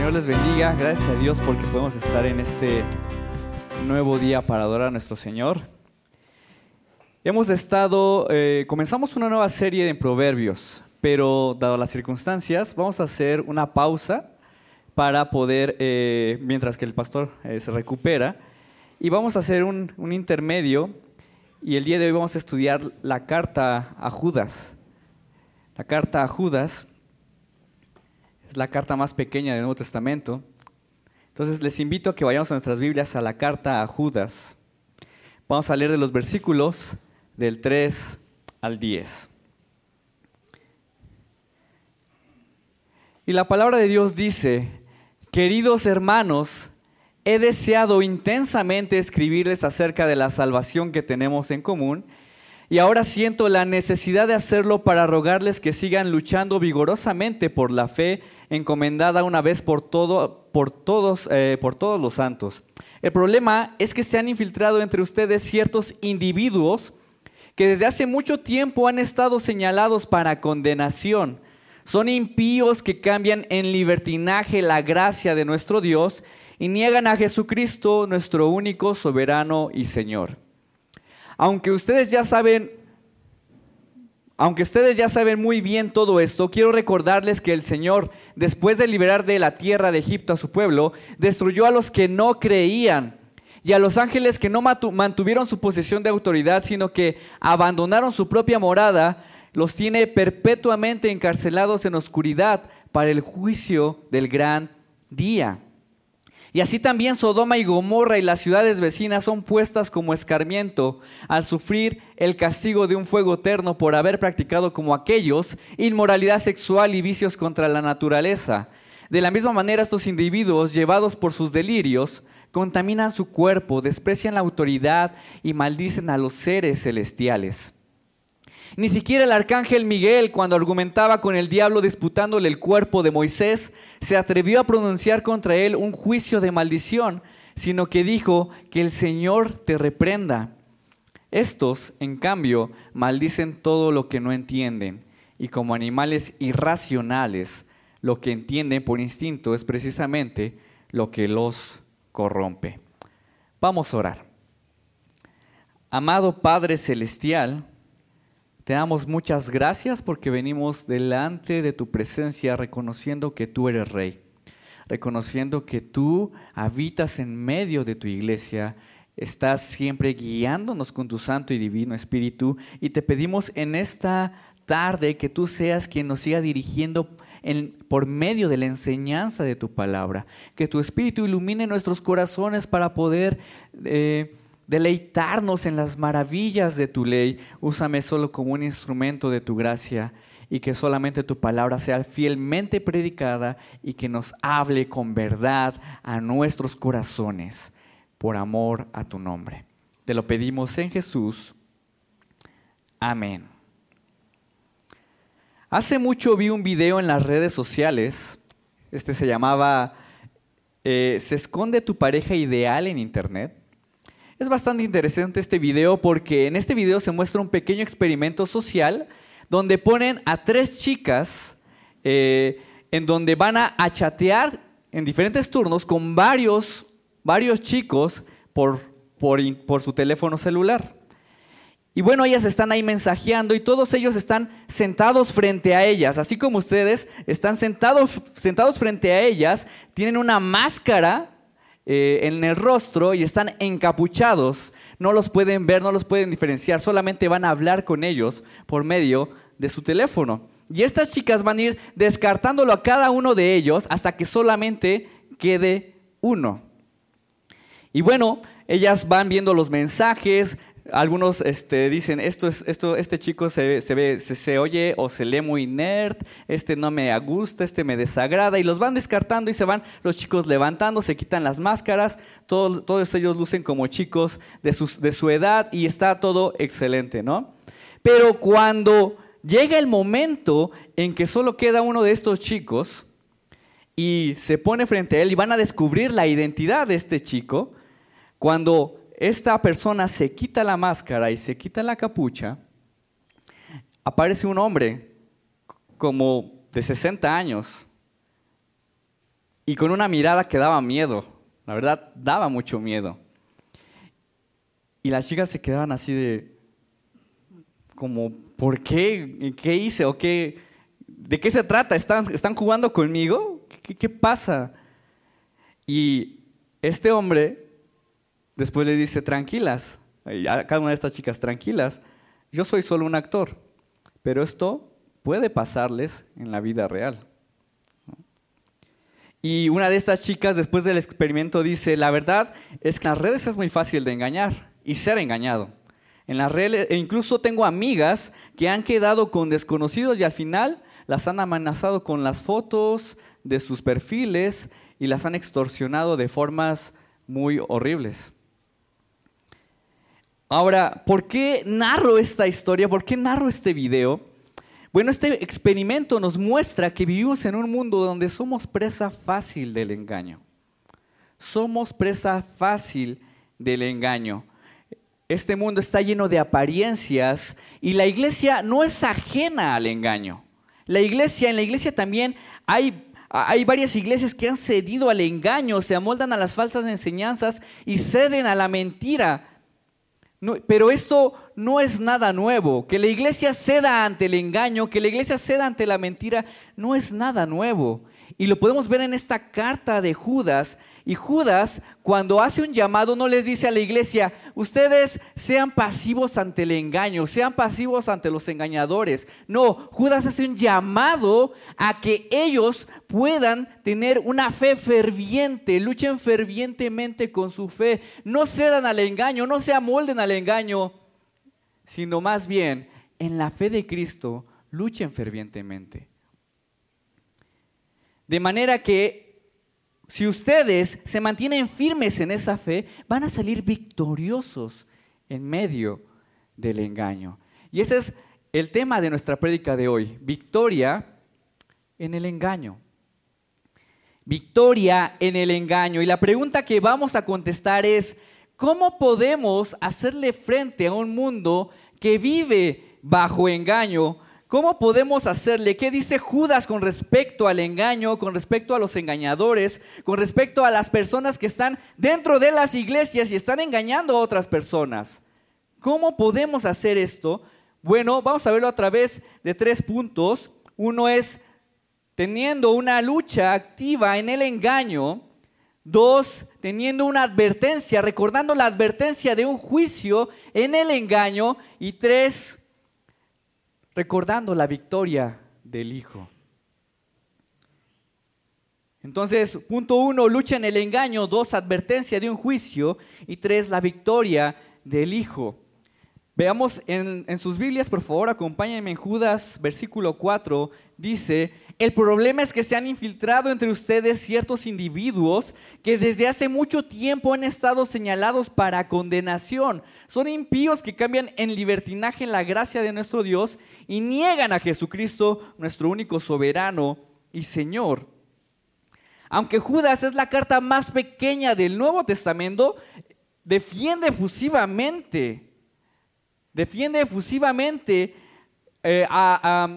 Señor les bendiga. Gracias a Dios porque podemos estar en este nuevo día para adorar a nuestro Señor. Hemos estado, eh, comenzamos una nueva serie de proverbios, pero dado las circunstancias, vamos a hacer una pausa para poder, eh, mientras que el pastor eh, se recupera, y vamos a hacer un, un intermedio, y el día de hoy vamos a estudiar la carta a Judas. La carta a Judas es la carta más pequeña del Nuevo Testamento. Entonces les invito a que vayamos a nuestras Biblias a la carta a Judas. Vamos a leer de los versículos del 3 al 10. Y la palabra de Dios dice, queridos hermanos, he deseado intensamente escribirles acerca de la salvación que tenemos en común y ahora siento la necesidad de hacerlo para rogarles que sigan luchando vigorosamente por la fe encomendada una vez por, todo, por, todos, eh, por todos los santos. El problema es que se han infiltrado entre ustedes ciertos individuos que desde hace mucho tiempo han estado señalados para condenación. Son impíos que cambian en libertinaje la gracia de nuestro Dios y niegan a Jesucristo, nuestro único soberano y Señor. Aunque ustedes ya saben, aunque ustedes ya saben muy bien todo esto, quiero recordarles que el Señor, después de liberar de la tierra de Egipto a su pueblo, destruyó a los que no creían y a los ángeles que no mantuvieron su posición de autoridad, sino que abandonaron su propia morada, los tiene perpetuamente encarcelados en oscuridad para el juicio del gran día. Y así también Sodoma y Gomorra y las ciudades vecinas son puestas como escarmiento al sufrir el castigo de un fuego eterno por haber practicado como aquellos inmoralidad sexual y vicios contra la naturaleza. De la misma manera estos individuos, llevados por sus delirios, contaminan su cuerpo, desprecian la autoridad y maldicen a los seres celestiales. Ni siquiera el arcángel Miguel, cuando argumentaba con el diablo disputándole el cuerpo de Moisés, se atrevió a pronunciar contra él un juicio de maldición, sino que dijo que el Señor te reprenda. Estos, en cambio, maldicen todo lo que no entienden, y como animales irracionales, lo que entienden por instinto es precisamente lo que los corrompe. Vamos a orar. Amado Padre Celestial, te damos muchas gracias porque venimos delante de tu presencia reconociendo que tú eres rey, reconociendo que tú habitas en medio de tu iglesia, estás siempre guiándonos con tu santo y divino espíritu y te pedimos en esta tarde que tú seas quien nos siga dirigiendo por medio de la enseñanza de tu palabra. Que tu Espíritu ilumine nuestros corazones para poder eh, deleitarnos en las maravillas de tu ley. Úsame solo como un instrumento de tu gracia y que solamente tu palabra sea fielmente predicada y que nos hable con verdad a nuestros corazones por amor a tu nombre. Te lo pedimos en Jesús. Amén. Hace mucho vi un video en las redes sociales, este se llamaba eh, ¿Se esconde tu pareja ideal en Internet? Es bastante interesante este video porque en este video se muestra un pequeño experimento social donde ponen a tres chicas eh, en donde van a, chatear en diferentes turnos con varios, varios chicos por, por su teléfono celular. Y bueno, ellas están ahí mensajeando y todos ellos están sentados frente a ellas, así como ustedes están sentados, sentados frente a ellas, tienen una máscara eh, en el rostro y están encapuchados. No los pueden ver, no los pueden diferenciar, solamente van a hablar con ellos por medio de su teléfono. Y estas chicas van a ir descartándolo a cada uno de ellos hasta que solamente quede uno. Y bueno, ellas van viendo los mensajes, algunos este, dicen, esto es, esto, este chico se, se, ve, se, oye o se lee muy nerd, este no me gusta, este me desagrada, y los van descartando y se van los chicos levantando, se quitan las máscaras, todos, todos ellos lucen como chicos de, de su edad y está todo excelente, ¿no? Pero cuando llega el momento en que solo queda uno de estos chicos y se pone frente a él y van a descubrir la identidad de este chico, cuando esta persona se quita la máscara y se quita la capucha, aparece un hombre como de 60 años y con una mirada que daba miedo. La verdad, daba mucho miedo. Y las chicas se quedaban así de, como, ¿por qué? ¿Qué hice? ¿O qué? ¿De qué se trata? ¿Están, jugando conmigo? ¿Qué, ¿Qué pasa? Y este hombre después le dice, tranquilas, a cada una de estas chicas, tranquilas, yo soy solo un actor, pero esto puede pasarles en la vida real. Y una de estas chicas después del experimento dice, la verdad es que en las redes es muy fácil de engañar y ser engañado. En las redes, e incluso tengo amigas que han quedado con desconocidos y al final las han amenazado con las fotos de sus perfiles y las han extorsionado de formas muy horribles. Ahora, ¿por qué narro esta historia? ¿Por qué narro este video? Bueno, este experimento nos muestra que vivimos en un mundo donde somos presa fácil del engaño. Somos presa fácil del engaño. Este mundo está lleno de apariencias y la iglesia no es ajena al engaño. La iglesia, en la iglesia también hay, hay varias iglesias que han cedido al engaño, se amoldan a las falsas enseñanzas y ceden a la mentira pero esto no es nada nuevo. Que la iglesia ceda ante el engaño, que la iglesia ceda ante la mentira, no es nada nuevo. Y lo podemos ver en esta carta de Judas. Y Judas, cuando hace un llamado, no les dice a la iglesia, ustedes sean pasivos ante el engaño, sean pasivos ante los engañadores. No, Judas hace un llamado a que ellos puedan tener una fe ferviente, luchen fervientemente con su fe. No cedan al engaño, no se amolden al engaño, sino más bien en la fe de Cristo, luchen fervientemente. De manera que si ustedes se mantienen firmes en esa fe, van a salir victoriosos en medio del engaño. Y ese es el tema de nuestra prédica de hoy, victoria en el engaño. Victoria en el engaño. Y la pregunta que vamos a contestar es, ¿cómo podemos hacerle frente a un mundo que vive bajo engaño? ¿Cómo podemos hacerle? ¿Qué dice Judas con respecto al engaño, con respecto a los engañadores, con respecto a las personas que están dentro de las iglesias y están engañando a otras personas? ¿Cómo podemos hacer esto? Bueno, vamos a verlo a través de tres puntos. Uno es teniendo una lucha activa en el engaño. Dos, teniendo una advertencia, recordando la advertencia de un juicio en el engaño. Y tres, recordando la victoria del Hijo. Entonces, punto uno, lucha en el engaño. Dos, advertencia de un juicio. Y tres, la victoria del Hijo. Veamos en, sus Biblias, por favor, acompáñenme en Judas, versículo 4. Dice, el problema es que se han infiltrado entre ustedes ciertos individuos que desde hace mucho tiempo han estado señalados para condenación. Son impíos que cambian en libertinaje la gracia de nuestro Dios y niegan a Jesucristo, nuestro único soberano y Señor. Aunque Judas es la carta más pequeña del Nuevo Testamento, defiende efusivamente, defiende efusivamente eh,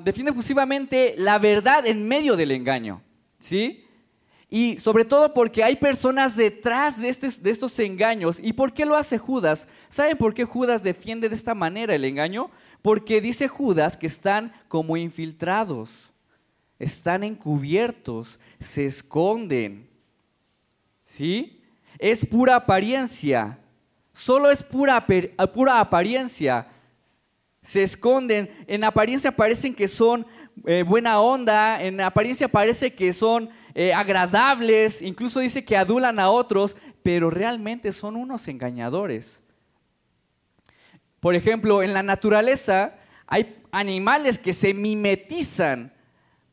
defiende efusivamente la verdad en medio del engaño. ¿Sí? Y sobre todo porque hay personas detrás de, de estos engaños. ¿Y por qué lo hace Judas? ¿Saben por qué Judas defiende de esta manera el engaño? Porque dice Judas que están como infiltrados, están encubiertos, se esconden. ¿Sí? Es pura apariencia. Solo es pura, pura apariencia se esconden, en apariencia parecen que son eh, buena onda, en apariencia parece que son eh, agradables, incluso dice que adulan a otros, pero realmente son unos engañadores. Por ejemplo, en la naturaleza hay animales que se mimetizan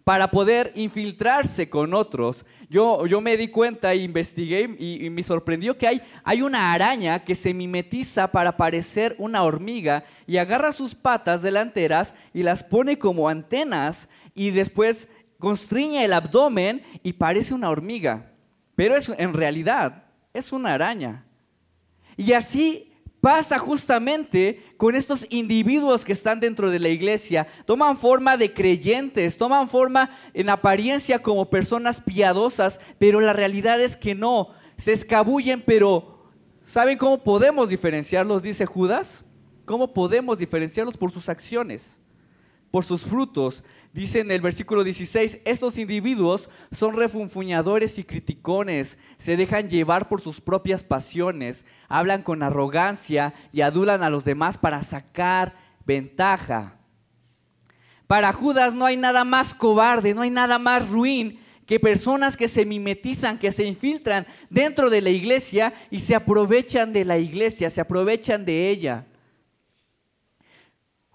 para poder infiltrarse con otros. Yo, yo me di cuenta e investigué y, me sorprendió que hay, hay una araña que se mimetiza para parecer una hormiga y agarra sus patas delanteras y las pone como antenas y después constriña el abdomen y parece una hormiga. Pero es, en realidad es una araña. Y así pasa justamente con estos individuos que están dentro de la iglesia. Toman forma de creyentes, toman forma en apariencia como personas piadosas, pero la realidad es que no. Se escabullen, pero ¿saben cómo podemos diferenciarlos? Dice Judas. ¿Cómo podemos diferenciarlos por sus acciones? Por sus frutos. Dice en el versículo 16, estos individuos son refunfuñadores y criticones, se dejan llevar por sus propias pasiones, hablan con arrogancia y adulan a los demás para sacar ventaja. Para Judas no hay nada más cobarde, no hay nada más ruin que personas que se mimetizan, que se infiltran dentro de la iglesia y se aprovechan de la iglesia, se aprovechan de ella.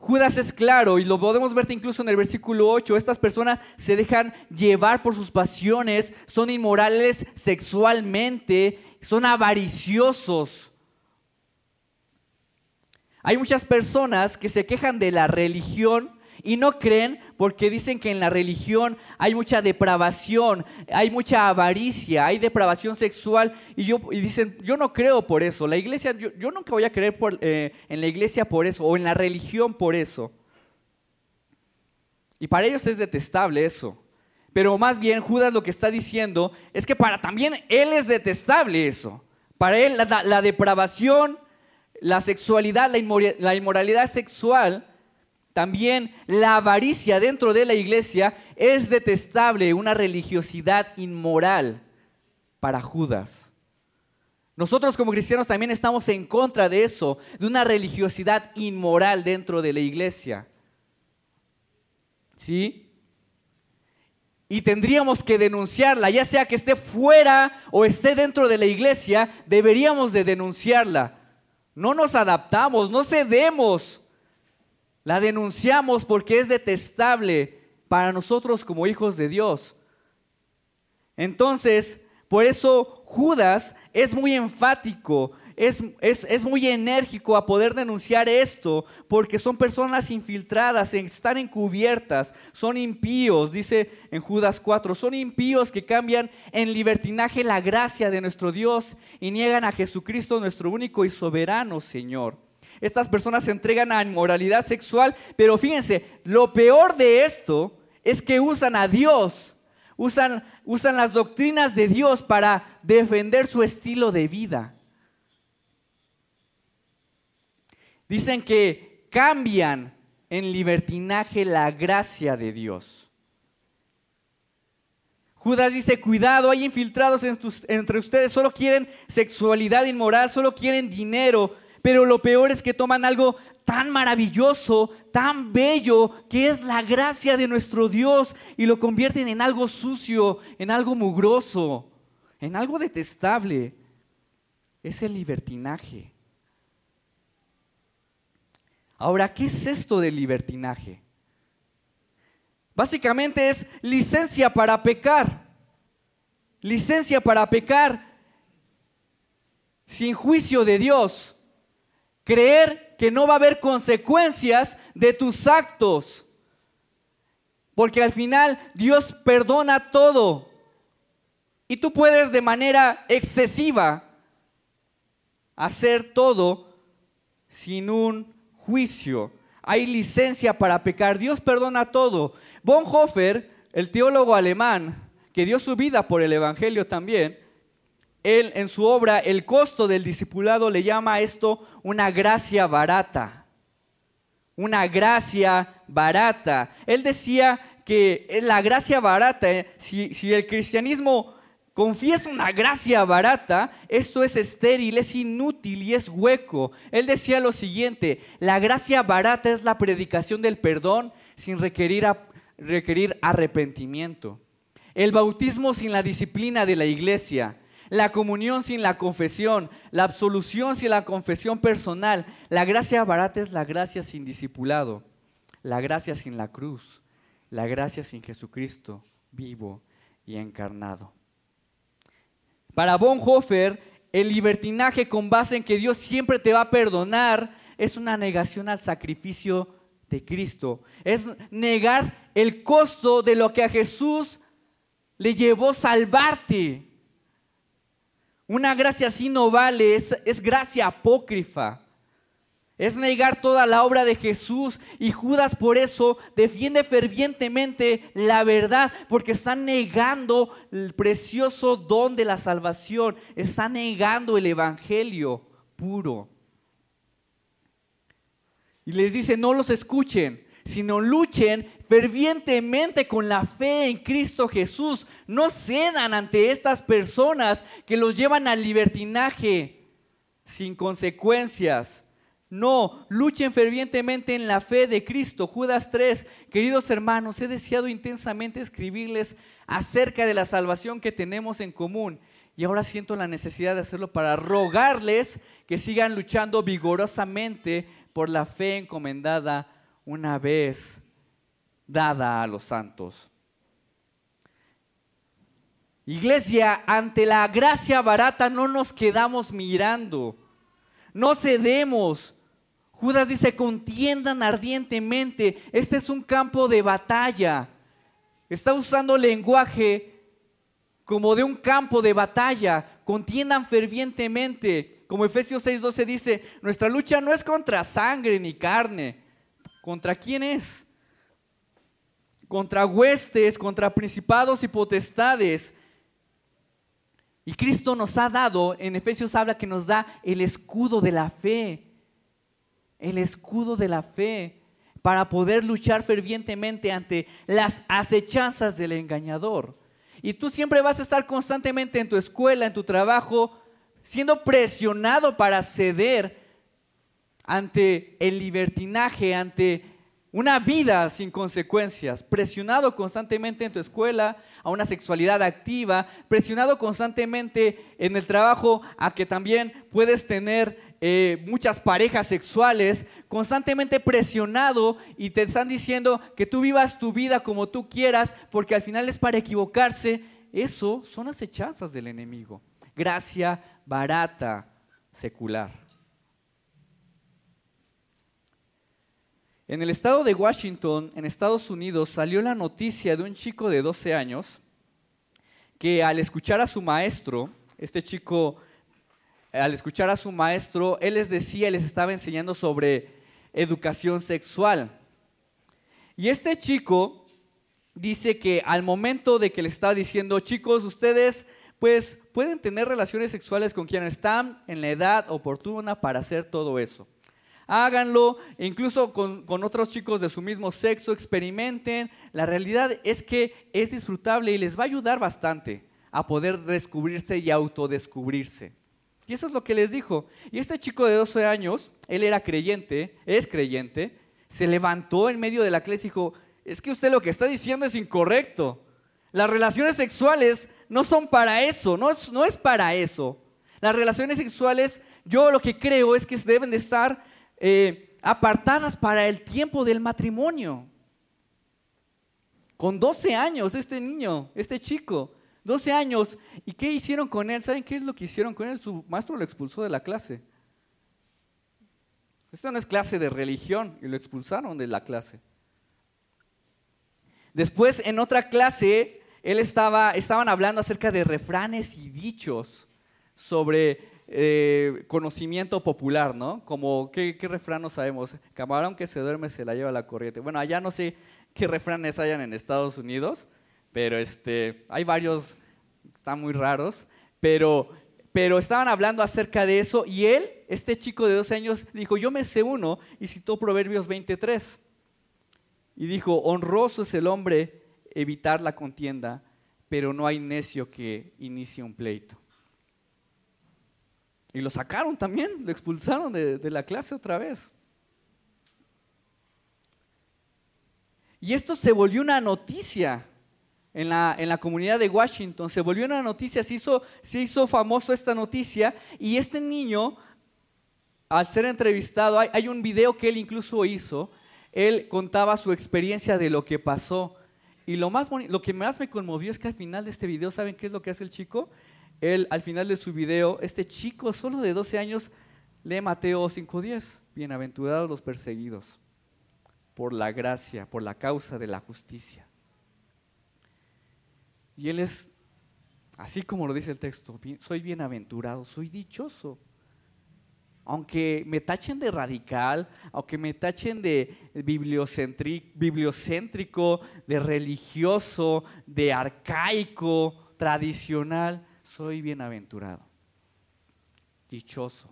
Judas es claro y lo podemos ver incluso en el versículo 8. Estas personas se dejan llevar por sus pasiones, son inmorales sexualmente, son avariciosos. Hay muchas personas que se quejan de la religión y no creen porque dicen que en la religión hay mucha depravación, hay mucha avaricia, hay depravación sexual. Y, yo, dicen, yo no creo por eso. La iglesia, yo, nunca voy a creer eh, en la iglesia por eso o en la religión por eso. Y para ellos es detestable eso. Pero más bien Judas lo que está diciendo es que para también él es detestable eso. Para él la, depravación, la sexualidad, la inmoralidad sexual también la avaricia dentro de la iglesia es detestable, una religiosidad inmoral para Judas. Nosotros como cristianos también estamos en contra de eso, de una religiosidad inmoral dentro de la iglesia. ¿Sí? Y tendríamos que denunciarla, ya sea que esté fuera o esté dentro de la iglesia, deberíamos de denunciarla. No nos adaptamos, no cedemos la denunciamos porque es detestable para nosotros como hijos de Dios. Entonces, por eso Judas es muy enfático, es, es, muy enérgico a poder denunciar esto, porque son personas infiltradas, están encubiertas, son impíos, dice en Judas 4, son impíos que cambian en libertinaje la gracia de nuestro Dios y niegan a Jesucristo nuestro único y soberano Señor. Estas personas se entregan a inmoralidad sexual, pero fíjense, lo peor de esto es que usan a Dios, usan, usan las doctrinas de Dios para defender su estilo de vida. Dicen que cambian en libertinaje la gracia de Dios. Judas dice, cuidado, hay infiltrados entre ustedes, solo quieren sexualidad inmoral, solo quieren dinero, pero lo peor es que toman algo tan maravilloso, tan bello, que es la gracia de nuestro Dios, y lo convierten en algo sucio, en algo mugroso, en algo detestable. Es el libertinaje. Ahora, ¿qué es esto del libertinaje? Básicamente es licencia para pecar. Licencia para pecar sin juicio de Dios. Creer que no va a haber consecuencias de tus actos. Porque al final Dios perdona todo. Y tú puedes de manera excesiva hacer todo sin un juicio. Hay licencia para pecar. Dios perdona todo. Bonhoeffer, el teólogo alemán, que dio su vida por el Evangelio también, él en su obra El costo del discipulado le llama a esto una gracia barata. Una gracia barata. Él decía que la gracia barata, eh, si, el cristianismo confiesa una gracia barata, esto es estéril, es inútil y es hueco. Él decía lo siguiente, la gracia barata es la predicación del perdón sin requerir, requerir arrepentimiento. El bautismo sin la disciplina de la iglesia la comunión sin la confesión, la absolución sin la confesión personal. La gracia barata es la gracia sin discipulado, la gracia sin la cruz, la gracia sin Jesucristo vivo y encarnado. Para Bonhoeffer, el libertinaje con base en que Dios siempre te va a perdonar es una negación al sacrificio de Cristo. Es negar el costo de lo que a Jesús le llevó salvarte. Una gracia así no vale, es, gracia apócrifa. Es negar toda la obra de Jesús y Judas por eso defiende fervientemente la verdad, porque está negando el precioso don de la salvación, está negando el Evangelio puro. Y les dice, no los escuchen, sino luchen fervientemente con la fe en Cristo Jesús. No cedan ante estas personas que los llevan al libertinaje sin consecuencias no, luchen fervientemente en la fe de Cristo. Judas 3, queridos hermanos, he deseado intensamente escribirles acerca de la salvación que tenemos en común y ahora siento la necesidad de hacerlo para rogarles que sigan luchando vigorosamente por la fe encomendada una vez dada a los santos. Iglesia, ante la gracia barata no nos quedamos mirando, no cedemos, Judas dice, contiendan ardientemente. Este es un campo de batalla. Está usando lenguaje como de un campo de batalla. Contiendan fervientemente. Como Efesios 6:12 dice, nuestra lucha no es contra sangre ni carne. ¿Contra quién es? Contra huestes, contra principados y potestades. Y Cristo nos ha dado, en Efesios habla que nos da el escudo de la fe el escudo de la fe para poder luchar fervientemente ante las acechanzas del engañador. Y tú siempre vas a estar constantemente en tu escuela, en tu trabajo, siendo presionado para ceder ante el libertinaje, ante una vida sin consecuencias, presionado constantemente en tu escuela a una sexualidad activa, presionado constantemente en el trabajo a que también puedes tener eh, muchas parejas sexuales, constantemente presionado y te están diciendo que tú vivas tu vida como tú quieras, porque al final es para equivocarse. Eso son acechanzas del enemigo. Gracia barata, secular. En el estado de Washington, en Estados Unidos, salió la noticia de un chico de 12 años que al escuchar a su maestro, este chico al escuchar a su maestro, él les decía, les estaba enseñando sobre educación sexual. Y este chico dice que al momento de que le está diciendo, chicos, ustedes pues pueden tener relaciones sexuales con quienes están en la edad oportuna para hacer todo eso. Háganlo, incluso con, con otros chicos de su mismo sexo, experimenten. La realidad es que es disfrutable y les va a ayudar bastante a poder descubrirse y autodescubrirse. Y eso es lo que les dijo. Y este chico de 12 años, él era creyente, es creyente, se levantó en medio de la clase y dijo, es que usted lo que está diciendo es incorrecto. Las relaciones sexuales no son para eso, no es, no es para eso. Las relaciones sexuales, yo lo que creo es que deben de estar eh, apartadas para el tiempo del matrimonio. Con 12 años, este niño, este chico, 12 años. ¿Y qué hicieron con él? ¿Saben qué es lo que hicieron con él? Su maestro lo expulsó de la clase. Esto no es clase de religión y lo expulsaron de la clase. Después, en otra clase, él estaba, estaban hablando acerca de refranes y dichos sobre eh, conocimiento popular, ¿no? Como, ¿qué, ¿qué refrán no sabemos? Camarón que se duerme se la lleva la corriente. Bueno, allá no sé qué refranes hayan en Estados Unidos, pero este, hay varios, están muy raros, pero, pero estaban hablando acerca de eso y él, este chico de 12 años, dijo, yo me sé uno y citó Proverbios 23. Y dijo, honroso es el hombre evitar la contienda, pero no hay necio que inicie un pleito. Y lo sacaron también, lo expulsaron de, de la clase otra vez. Y esto se volvió una noticia en la, en la, comunidad de Washington. Se volvió una noticia, se hizo, se hizo famoso esta noticia y este niño, al ser entrevistado, hay, hay un video que él incluso hizo, él contaba su experiencia de lo que pasó. Y lo, más lo que más me conmovió es que al final de este video, ¿saben qué es lo que hace el chico? Él, al final de su video, este chico solo de 12 años, lee Mateo 5.10. Bienaventurados los perseguidos por la gracia, por la causa de la justicia. Y él es, así como lo dice el texto, soy bienaventurado, soy dichoso. aunque me tachen de radical, aunque me tachen de bibliocéntrico, de religioso, de arcaico, tradicional, soy bienaventurado, dichoso,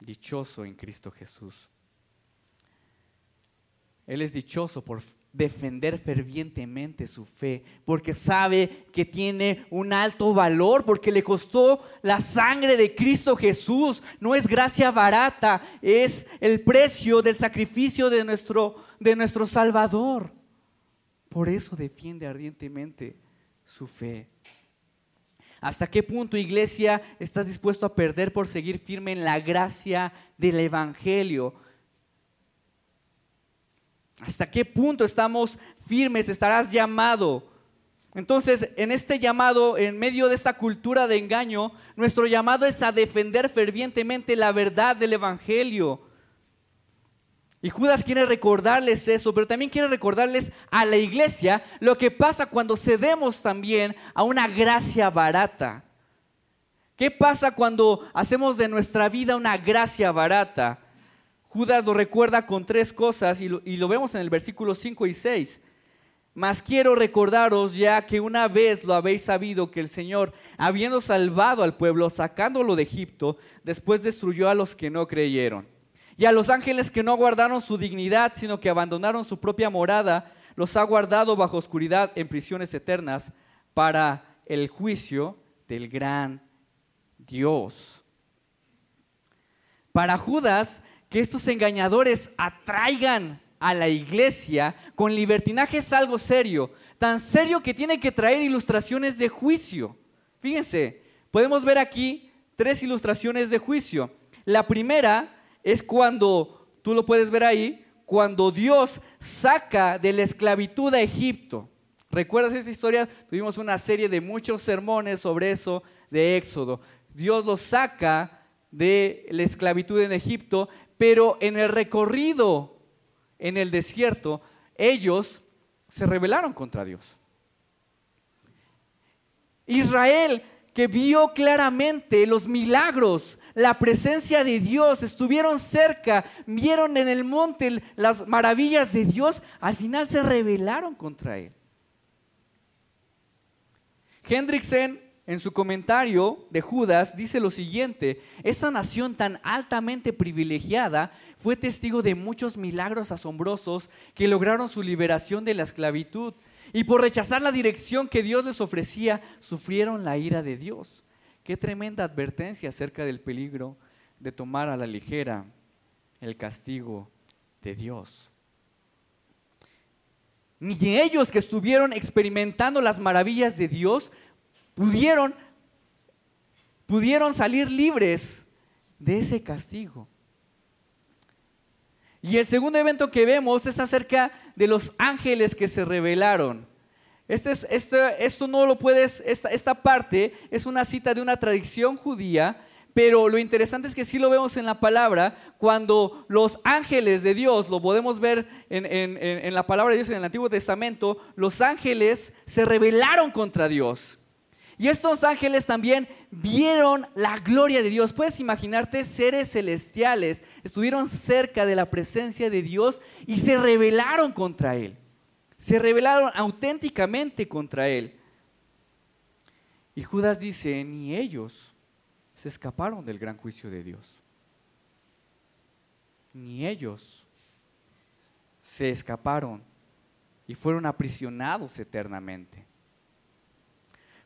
dichoso en Cristo Jesús. Él es dichoso por defender fervientemente su fe, porque sabe que tiene un alto valor, porque le costó la sangre de Cristo Jesús. No es gracia barata, es el precio del sacrificio de nuestro, de nuestro Salvador. Por eso defiende ardientemente su fe. ¿Hasta qué punto, iglesia, estás dispuesto a perder por seguir firme en la gracia del Evangelio? ¿Hasta qué punto estamos firmes? Estarás llamado. Entonces, en este llamado, en medio de esta cultura de engaño, nuestro llamado es a defender fervientemente la verdad del Evangelio. Y Judas quiere recordarles eso, pero también quiere recordarles a la iglesia lo que pasa cuando cedemos también a una gracia barata. ¿Qué pasa cuando hacemos de nuestra vida una gracia barata? Judas lo recuerda con tres cosas y lo, vemos en el versículo 5 y 6. Mas quiero recordaros ya que una vez lo habéis sabido que el Señor, habiendo salvado al pueblo, sacándolo de Egipto, después destruyó a los que no creyeron. Y a los ángeles que no guardaron su dignidad, sino que abandonaron su propia morada, los ha guardado bajo oscuridad en prisiones eternas para el juicio del gran Dios. Para Judas, que estos engañadores atraigan a la iglesia con libertinaje es algo serio, tan serio que tiene que traer ilustraciones de juicio. Fíjense, podemos ver aquí tres ilustraciones de juicio. La primera es cuando, tú lo puedes ver ahí, cuando Dios saca de la esclavitud a Egipto. ¿Recuerdas esa historia? Tuvimos una serie de muchos sermones sobre eso de Éxodo. Dios los saca de la esclavitud en Egipto pero en el recorrido en el desierto, ellos se rebelaron contra Dios. Israel, que vio claramente los milagros, la presencia de Dios, estuvieron cerca, vieron en el monte las maravillas de Dios, al final se rebelaron contra Él. Hendrickson en su comentario de Judas dice lo siguiente, esta nación tan altamente privilegiada fue testigo de muchos milagros asombrosos que lograron su liberación de la esclavitud y por rechazar la dirección que Dios les ofrecía, sufrieron la ira de Dios. Qué tremenda advertencia acerca del peligro de tomar a la ligera el castigo de Dios. Ni ellos que estuvieron experimentando las maravillas de Dios pudieron, pudieron salir libres de ese castigo. Y el segundo evento que vemos es acerca de los ángeles que se revelaron. Este este, esto no lo puedes, esta, esta parte es una cita de una tradición judía, pero lo interesante es que sí lo vemos en la palabra, cuando los ángeles de Dios, lo podemos ver en, en la palabra de Dios en el Antiguo Testamento, los ángeles se rebelaron contra Dios. Y estos ángeles también vieron la gloria de Dios. Puedes imaginarte seres celestiales, estuvieron cerca de la presencia de Dios y se rebelaron contra Él. Se rebelaron auténticamente contra Él. Y Judas dice, ni ellos se escaparon del gran juicio de Dios. Ni ellos se escaparon y fueron aprisionados eternamente.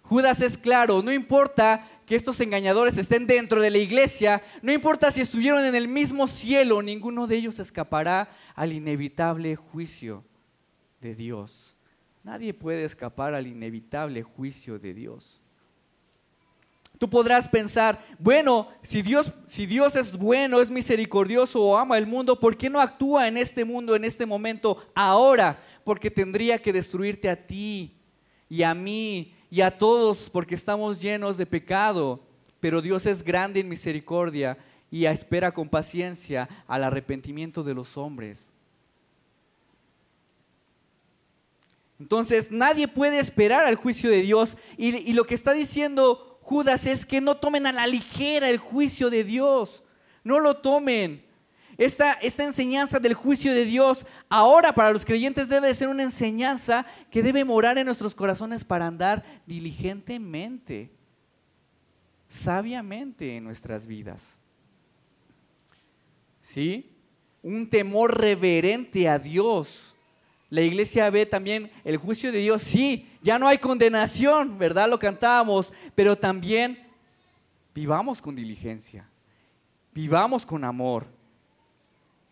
Judas es claro, no importa que estos engañadores estén dentro de la iglesia, no importa si estuvieron en el mismo cielo, ninguno de ellos escapará al inevitable juicio de Dios. Nadie puede escapar al inevitable juicio de Dios. Tú podrás pensar, bueno, si Dios, si Dios es bueno, es misericordioso o ama el mundo, ¿por qué no actúa en este mundo, en este momento, ahora? Porque tendría que destruirte a ti y a mí y a todos porque estamos llenos de pecado, pero Dios es grande en misericordia y espera con paciencia al arrepentimiento de los hombres. Entonces nadie puede esperar al juicio de Dios y, lo que está diciendo Judas es que no tomen a la ligera el juicio de Dios. No lo tomen. Esta, esta, enseñanza del juicio de Dios ahora para los creyentes debe ser una enseñanza que debe morar en nuestros corazones para andar diligentemente, sabiamente en nuestras vidas. ¿Sí? Un temor reverente a Dios. La iglesia ve también el juicio de Dios. Sí, ya no hay condenación, ¿verdad? Lo cantábamos, pero también vivamos con diligencia, vivamos con amor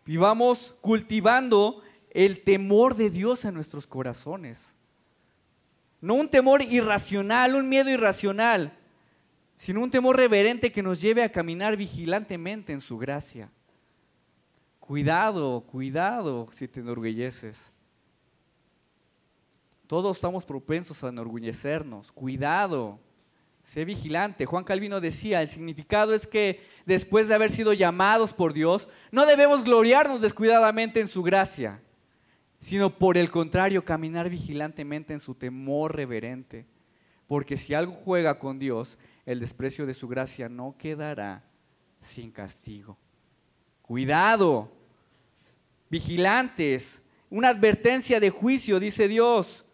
Vivamos cultivando el temor de Dios en nuestros corazones. No un temor irracional, un miedo irracional, sino un temor reverente que nos lleve a caminar vigilantemente en su gracia. Cuidado, cuidado si te enorgulleces. Todos estamos propensos a enorgullecernos. Cuidado. Sé vigilante. Juan Calvino decía, el significado es que después de haber sido llamados por Dios, no debemos gloriarnos descuidadamente en su gracia, sino por el contrario, caminar vigilantemente en su temor reverente. Porque si algo juega con Dios, el desprecio de su gracia no quedará sin castigo. Cuidado, vigilantes, una advertencia de juicio, dice Dios.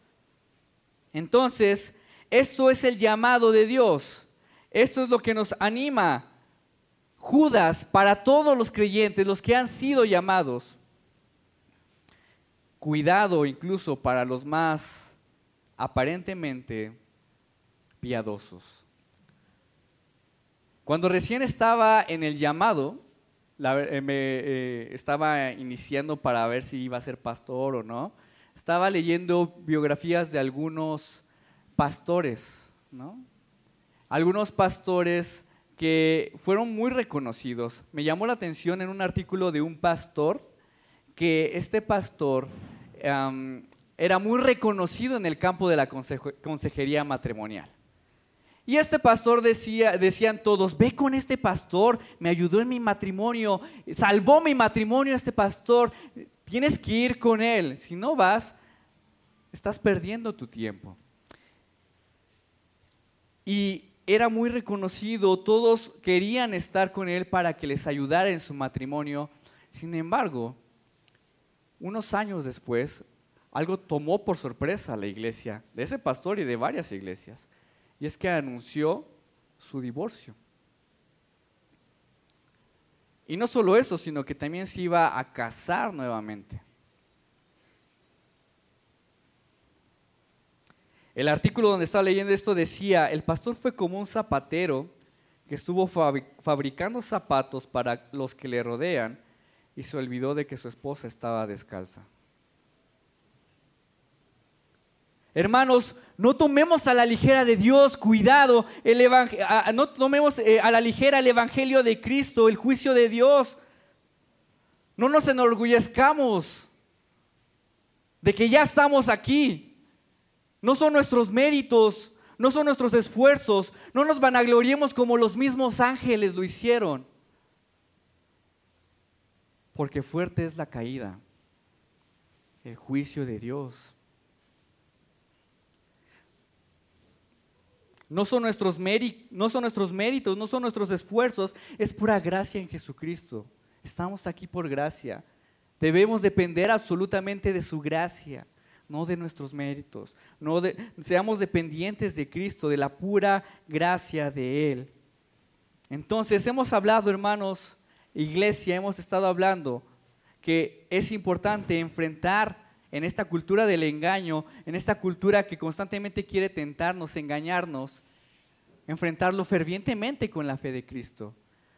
Entonces, esto es el llamado de Dios. Esto es lo que nos anima. Judas, para todos los creyentes, los que han sido llamados. Cuidado incluso para los más aparentemente piadosos. Cuando recién estaba en el llamado, eh, me eh, estaba iniciando para ver si iba a ser pastor o no, estaba leyendo biografías de algunos pastores, ¿no? Algunos pastores que fueron muy reconocidos. Me llamó la atención en un artículo de un pastor que este pastor era muy reconocido en el campo de la consejería matrimonial. Y este pastor decía, decían todos, ve con este pastor, me ayudó en mi matrimonio, salvó mi matrimonio este pastor, tienes que ir con él. Si no vas, estás perdiendo tu tiempo y era muy reconocido, todos querían estar con él para que les ayudara en su matrimonio. Sin embargo, unos años después, algo tomó por sorpresa a la iglesia, de ese pastor y de varias iglesias, y es que anunció su divorcio. Y no solo eso, sino que también se iba a casar nuevamente. El artículo donde estaba leyendo esto decía, el pastor fue como un zapatero que estuvo fabricando zapatos para los que le rodean y se olvidó de que su esposa estaba descalza. Hermanos, no tomemos a la ligera de Dios, cuidado, no tomemos eh, a la ligera el Evangelio de Cristo, el juicio de Dios. No nos enorgullezcamos de que ya estamos aquí. No son nuestros méritos, no son nuestros esfuerzos, no nos vanagloriemos como los mismos ángeles lo hicieron. Porque fuerte es la caída, el juicio de Dios. No son, nuestros no son nuestros méritos, no son nuestros esfuerzos, es pura gracia en Jesucristo. Estamos aquí por gracia. Debemos depender absolutamente de su gracia no de nuestros méritos. No de, seamos dependientes de Cristo, de la pura gracia de Él. Entonces hemos hablado, hermanos, iglesia, hemos estado hablando que es importante enfrentar en esta cultura del engaño, en esta cultura que constantemente quiere tentarnos, engañarnos, enfrentarlo fervientemente con la fe de Cristo.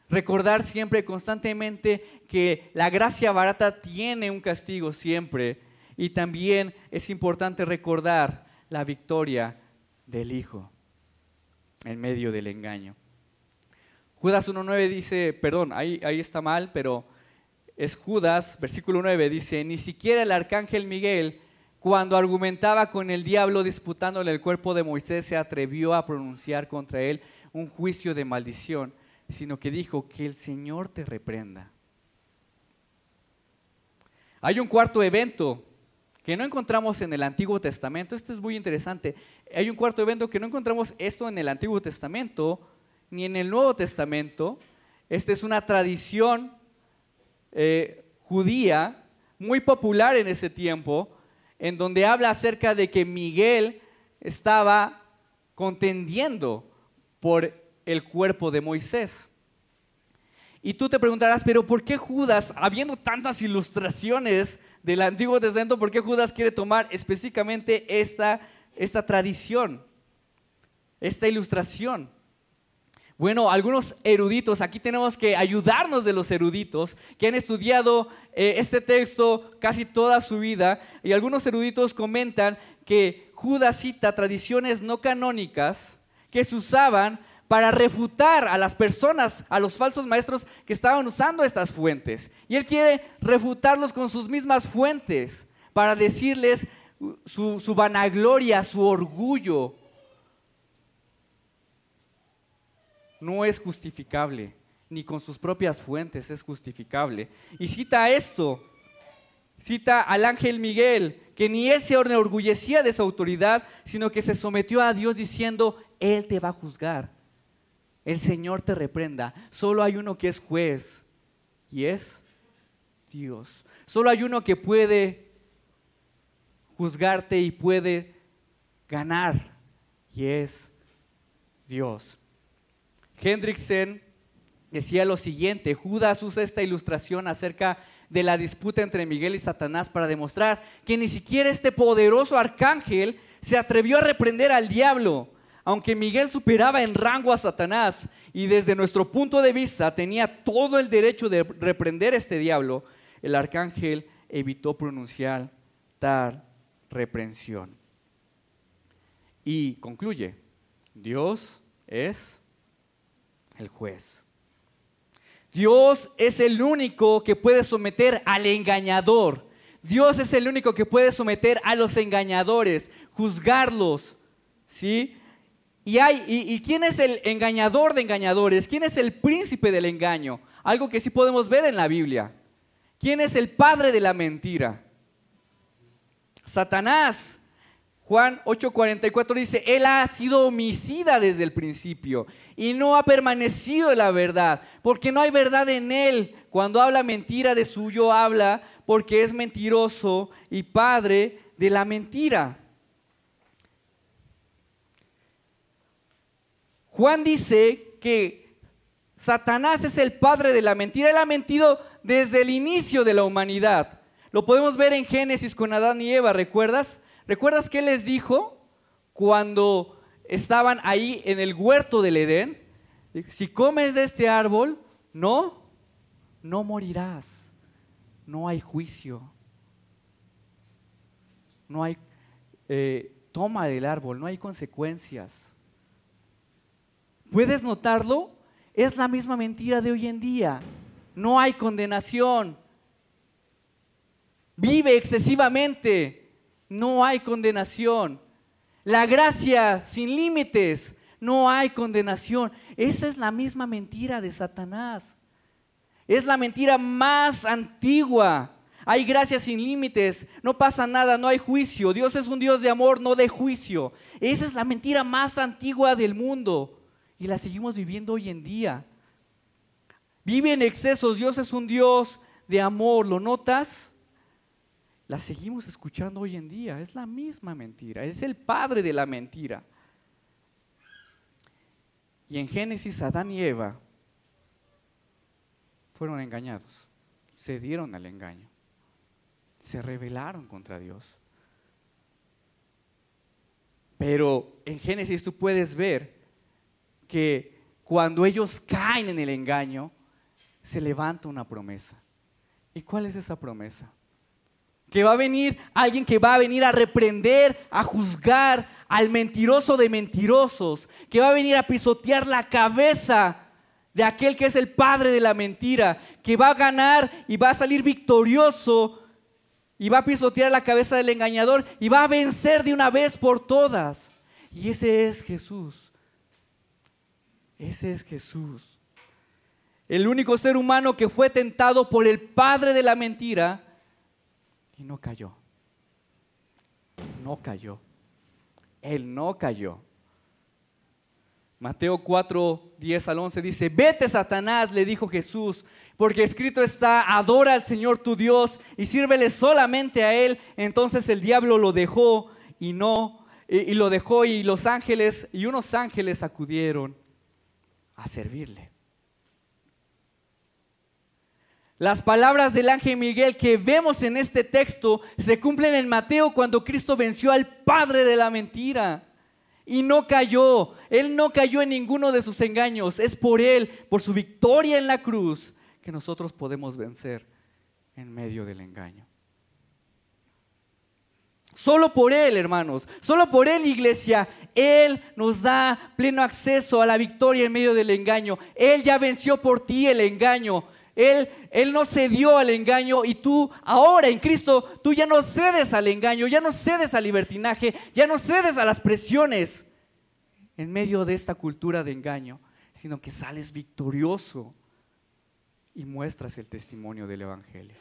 Recordar siempre, constantemente, que la gracia barata tiene un castigo siempre y también es importante recordar la victoria del Hijo en medio del engaño. Judas 1.9 dice, perdón, ahí, ahí está mal, pero es Judas, versículo 9, dice, ni siquiera el arcángel Miguel, cuando argumentaba con el diablo disputándole el cuerpo de Moisés, se atrevió a pronunciar contra él un juicio de maldición, sino que dijo, que el Señor te reprenda. Hay un cuarto evento que no encontramos en el Antiguo Testamento. Esto es muy interesante. Hay un cuarto evento que no encontramos esto en el Antiguo Testamento ni en el Nuevo Testamento. Esta es una tradición eh, judía muy popular en ese tiempo, en donde habla acerca de que Miguel estaba contendiendo por el cuerpo de Moisés. Y tú te preguntarás, pero ¿por qué Judas, habiendo tantas ilustraciones del Antiguo Testamento, por qué Judas quiere tomar específicamente esta, esta tradición, esta ilustración? Bueno, algunos eruditos, aquí tenemos que ayudarnos de los eruditos que han estudiado eh, este texto casi toda su vida y algunos eruditos comentan que Judas cita tradiciones no canónicas que se usaban para refutar a las personas, a los falsos maestros que estaban usando estas fuentes. Y él quiere refutarlos con sus mismas fuentes para decirles su, su vanagloria, su orgullo, no es justificable, ni con sus propias fuentes es justificable. Y cita esto, cita al ángel Miguel, que ni él se enorgullecía de su autoridad, sino que se sometió a Dios diciendo, Él te va a juzgar, el Señor te reprenda. Solo hay uno que es juez, y es Dios. Solo hay uno que puede juzgarte y puede ganar, y es Dios. Hendrickson decía lo siguiente, Judas usa esta ilustración acerca de la disputa entre Miguel y Satanás para demostrar que ni siquiera este poderoso arcángel se atrevió a reprender al diablo, aunque Miguel superaba en rango a Satanás y desde nuestro punto de vista tenía todo el derecho de reprender a este diablo, el arcángel evitó pronunciar tal reprensión. Y concluye, Dios es el juez. Dios es el único que puede someter al engañador. Dios es el único que puede someter a los engañadores, juzgarlos. ¿Sí? Y, hay, y, quién es el engañador de engañadores? ¿Quién es el príncipe del engaño? Algo que sí podemos ver en la Biblia. ¿Quién es el padre de la mentira? Satanás. Juan 8:44 dice, Él ha sido homicida desde el principio y no ha permanecido en la verdad, porque no hay verdad en Él. Cuando habla mentira de suyo habla porque es mentiroso y padre de la mentira. Juan dice que Satanás es el padre de la mentira. Él ha mentido desde el inicio de la humanidad. Lo podemos ver en Génesis con Adán y Eva, ¿recuerdas? ¿Recuerdas qué les dijo cuando estaban ahí en el huerto del Edén? Si comes de este árbol, no, no morirás. No hay juicio. No hay eh, toma del árbol, no hay consecuencias. ¿Puedes notarlo? Es la misma mentira de hoy en día. No hay condenación. Vive excesivamente no hay condenación. La gracia sin límites, no hay condenación. Esa es la misma mentira de Satanás. Es la mentira más antigua. Hay gracia sin límites, no pasa nada, no hay juicio. Dios es un Dios de amor, no de juicio. Esa es la mentira más antigua del mundo y la seguimos viviendo hoy en día. Vive en excesos, Dios es un Dios de amor, ¿lo notas? La seguimos escuchando hoy en día. Es la misma mentira, es el padre de la mentira. Y en Génesis, Adán y Eva fueron engañados, se dieron al engaño, se rebelaron contra Dios. Pero en Génesis tú puedes ver que cuando ellos caen en el engaño, se levanta una promesa. ¿Y cuál es esa promesa? Que va a venir alguien que va a venir a reprender, a juzgar al mentiroso de mentirosos, que va a venir a pisotear la cabeza de aquel que es el padre de la mentira, que va a ganar y va a salir victorioso y va a pisotear la cabeza del engañador y va a vencer de una vez por todas. Y ese es Jesús. Ese es Jesús. El único ser humano que fue tentado por el padre de la mentira no cayó. no cayó. Él no cayó. Mateo 4, 10 al 11 dice, vete Satanás, le dijo Jesús, porque escrito está, adora al Señor tu Dios y sírvele solamente a Él. Entonces el diablo lo dejó y no, y, lo dejó y los ángeles, y unos ángeles acudieron a servirle. Las palabras del ángel Miguel que vemos en este texto se cumplen en Mateo cuando Cristo venció al padre de la mentira. Y no cayó, Él no cayó en ninguno de sus engaños. Es por Él, por su victoria en la cruz, que nosotros podemos vencer en medio del engaño. Solo por Él, hermanos, solo por Él, iglesia, Él nos da pleno acceso a la victoria en medio del engaño. Él ya venció por ti el engaño. Él, él no cedió al engaño y tú ahora en Cristo, tú ya no cedes al engaño, ya no cedes al libertinaje, ya no cedes a las presiones en medio de esta cultura de engaño, sino que sales victorioso y muestras el testimonio del Evangelio.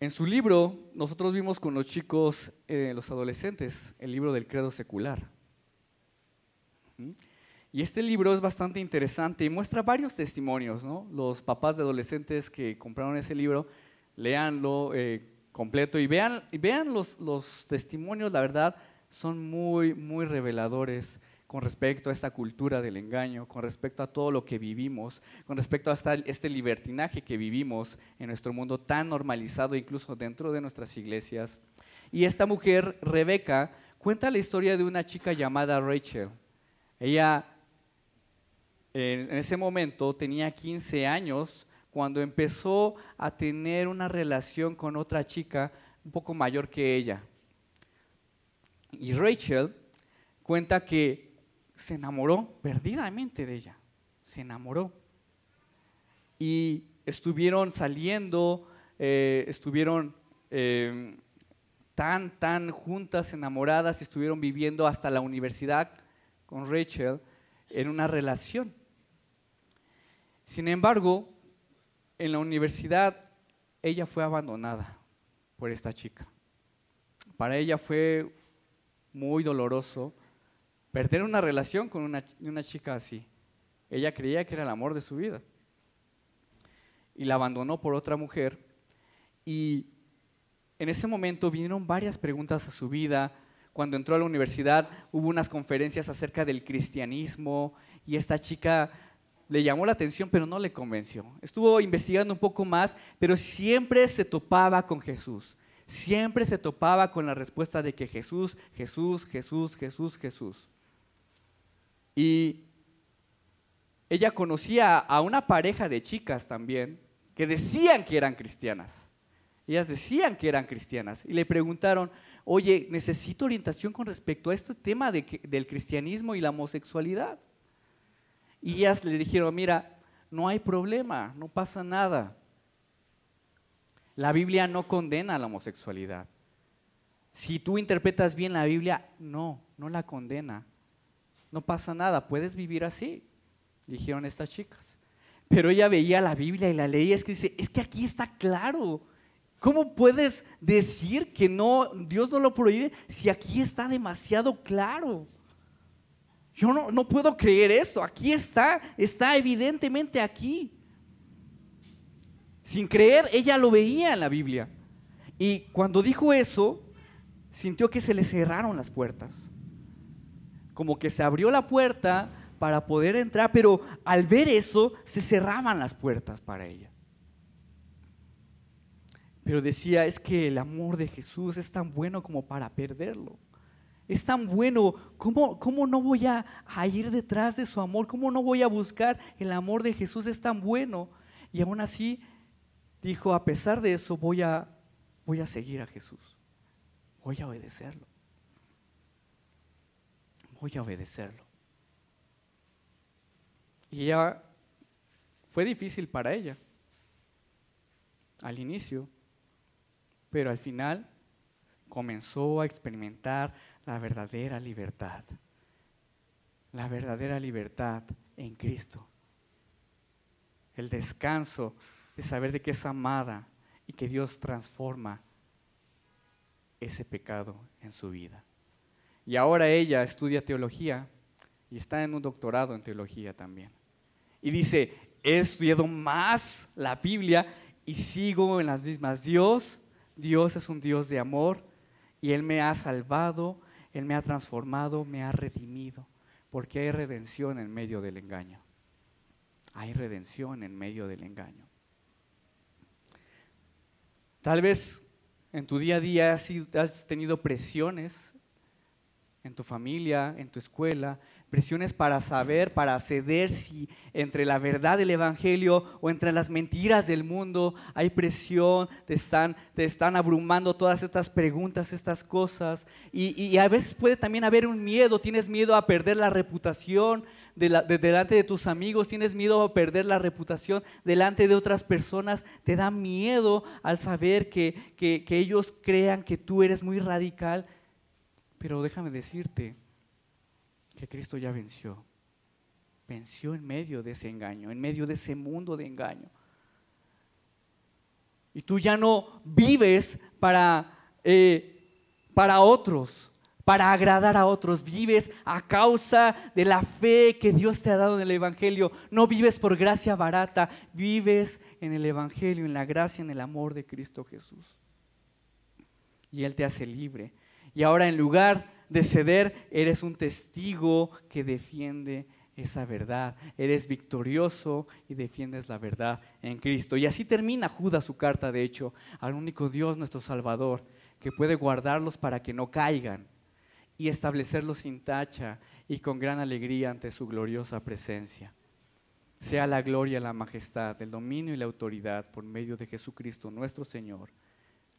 En su libro, nosotros vimos con los chicos, eh, los adolescentes, el libro del credo secular. ¿Mm? Y este libro es bastante interesante y muestra varios testimonios. ¿no? Los papás de adolescentes que compraron ese libro, leanlo eh, completo y vean, y vean los, los testimonios, la verdad, son muy, muy reveladores con respecto a esta cultura del engaño, con respecto a todo lo que vivimos, con respecto a este libertinaje que vivimos en nuestro mundo tan normalizado, incluso dentro de nuestras iglesias. Y esta mujer, Rebeca, cuenta la historia de una chica llamada Rachel. Ella en ese momento tenía 15 años cuando empezó a tener una relación con otra chica un poco mayor que ella. Y Rachel cuenta que se enamoró perdidamente de ella, se enamoró. Y estuvieron saliendo, eh, estuvieron em, tan, tan juntas, enamoradas, estuvieron viviendo hasta la universidad con Rachel en una relación. Sin embargo, en la universidad ella fue abandonada por esta chica. Para ella fue muy doloroso perder una relación con una, chica así. Ella creía que era el amor de su vida. Y la abandonó por otra mujer. Y en ese momento vinieron varias preguntas a su vida. Cuando entró a la universidad hubo unas conferencias acerca del cristianismo y esta chica le llamó la atención, pero no le convenció. Estuvo investigando un poco más, pero siempre se topaba con Jesús. Siempre se topaba con la respuesta de que Jesús, Jesús, Jesús, Jesús, Jesús. Y ella conocía a una pareja de chicas también que decían que eran cristianas. Ellas decían que eran cristianas y le preguntaron, oye, necesito orientación con respecto a este tema del cristianismo y la homosexualidad. Y ellas le dijeron, mira, no hay problema, no pasa nada. La Biblia no condena la homosexualidad. Si tú interpretas bien la Biblia, no, no la condena. No pasa nada, puedes vivir así, dijeron estas chicas. Pero ella veía la Biblia y la leía, es que dice, es que aquí está claro. ¿Cómo puedes decir que no, Dios no lo prohíbe si aquí está demasiado claro? Yo no, puedo creer esto. Aquí está, está evidentemente aquí. Sin creer, ella lo veía en la Biblia. Y cuando dijo eso, sintió que se le cerraron las puertas. Como que se abrió la puerta para poder entrar, pero al ver eso, se cerraban las puertas para ella. Pero decía, es que el amor de Jesús es tan bueno como para perderlo es tan bueno, ¿cómo, cómo no voy a, ir detrás de su amor? ¿Cómo no voy a buscar el amor de Jesús? Es tan bueno. Y aún así dijo, a pesar de eso voy a, voy a seguir a Jesús. Voy a obedecerlo. Voy a obedecerlo. Y ya fue difícil para ella al inicio, pero al final comenzó a experimentar la verdadera libertad. La verdadera libertad en Cristo. El descanso de saber de que es amada. y que Dios transforma ese pecado en su vida. Y ahora ella estudia teología y está en un doctorado en teología también. Y dice, he estudiado más la Biblia y sigo en las mismas. Dios, Dios es un Dios de amor y Él me ha salvado, Él me ha transformado, me ha redimido, porque hay redención en medio del engaño. Hay redención en medio del engaño. Tal vez en tu día a día has tenido presiones en tu familia, en tu escuela, presiones para saber, para ceder si entre la verdad del Evangelio o entre las mentiras del mundo hay presión, te están, te están abrumando todas estas preguntas, estas cosas. Y, y, a veces puede también haber un miedo, tienes miedo a perder la reputación de delante de tus amigos, tienes miedo a perder la reputación delante de otras personas, te da miedo al saber que, que, que ellos crean que tú eres muy radical. Pero déjame decirte, que Cristo ya venció. Venció en medio de ese engaño, en medio de ese mundo de engaño. Y tú ya no vives para, eh, para otros, para agradar a otros. Vives a causa de la fe que Dios te ha dado en el Evangelio. No vives por gracia barata, vives en el Evangelio, en la gracia, en el amor de Cristo Jesús. Y Él te hace libre. Y ahora en lugar de ceder, eres un testigo que defiende esa verdad. Eres victorioso y defiendes la verdad en Cristo. Y así termina Judas su carta, de hecho, al único Dios, nuestro Salvador, que puede guardarlos para que no caigan y establecerlos sin tacha y con gran alegría ante su gloriosa presencia. Sea la gloria, la majestad, el dominio y la autoridad por medio de Jesucristo nuestro Señor,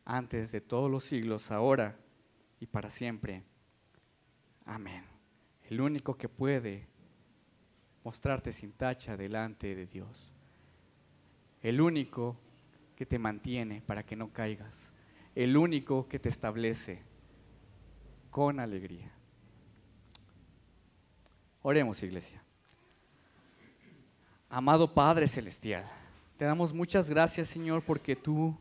antes de todos los siglos, ahora y para siempre. Amén. El único que puede mostrarte sin tacha delante de Dios. El único que te mantiene para que no caigas. El único que te establece con alegría. Oremos, iglesia. Amado Padre Celestial, te damos muchas gracias, Señor, porque tú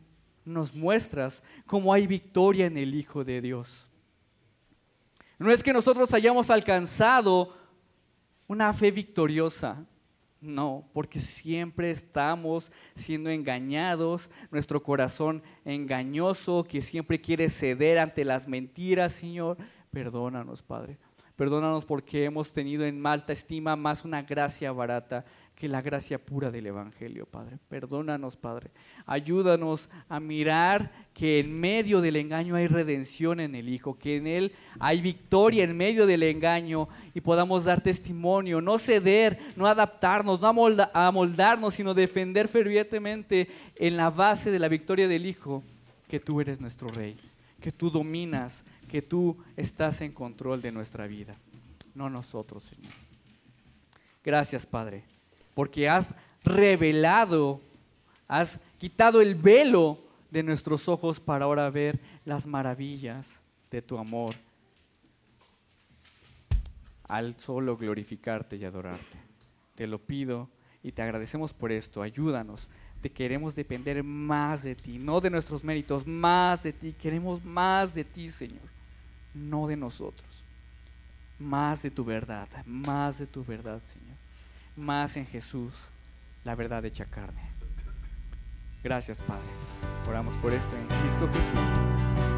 nos muestras cómo hay victoria en el Hijo de Dios. No es que nosotros hayamos alcanzado una fe victoriosa. No, porque siempre estamos siendo engañados, nuestro corazón engañoso que siempre quiere ceder ante las mentiras, Señor. Perdónanos, Padre. Perdónanos porque hemos tenido en malta estima más una gracia barata que la gracia pura del Evangelio, Padre. Perdónanos, Padre. Ayúdanos a mirar que en medio del engaño hay redención en el Hijo, que en Él hay victoria en medio del engaño y podamos dar testimonio, no ceder, no adaptarnos, no amoldarnos, sino defender fervientemente en la base de la victoria del Hijo, que tú eres nuestro Rey, que tú dominas, que tú estás en control de nuestra vida, no nosotros, Señor. Gracias, Padre porque has revelado, has quitado el velo de nuestros ojos para ahora ver las maravillas de tu amor al solo glorificarte y adorarte. Te lo pido y te agradecemos por esto. Ayúdanos. Te queremos depender más de ti, no de nuestros méritos, más de ti. Queremos más de ti, Señor, no de nosotros. Más de tu verdad, más de tu verdad, Señor más en Jesús, la verdad hecha carne. Gracias, Padre. Oramos por esto en Cristo Jesús.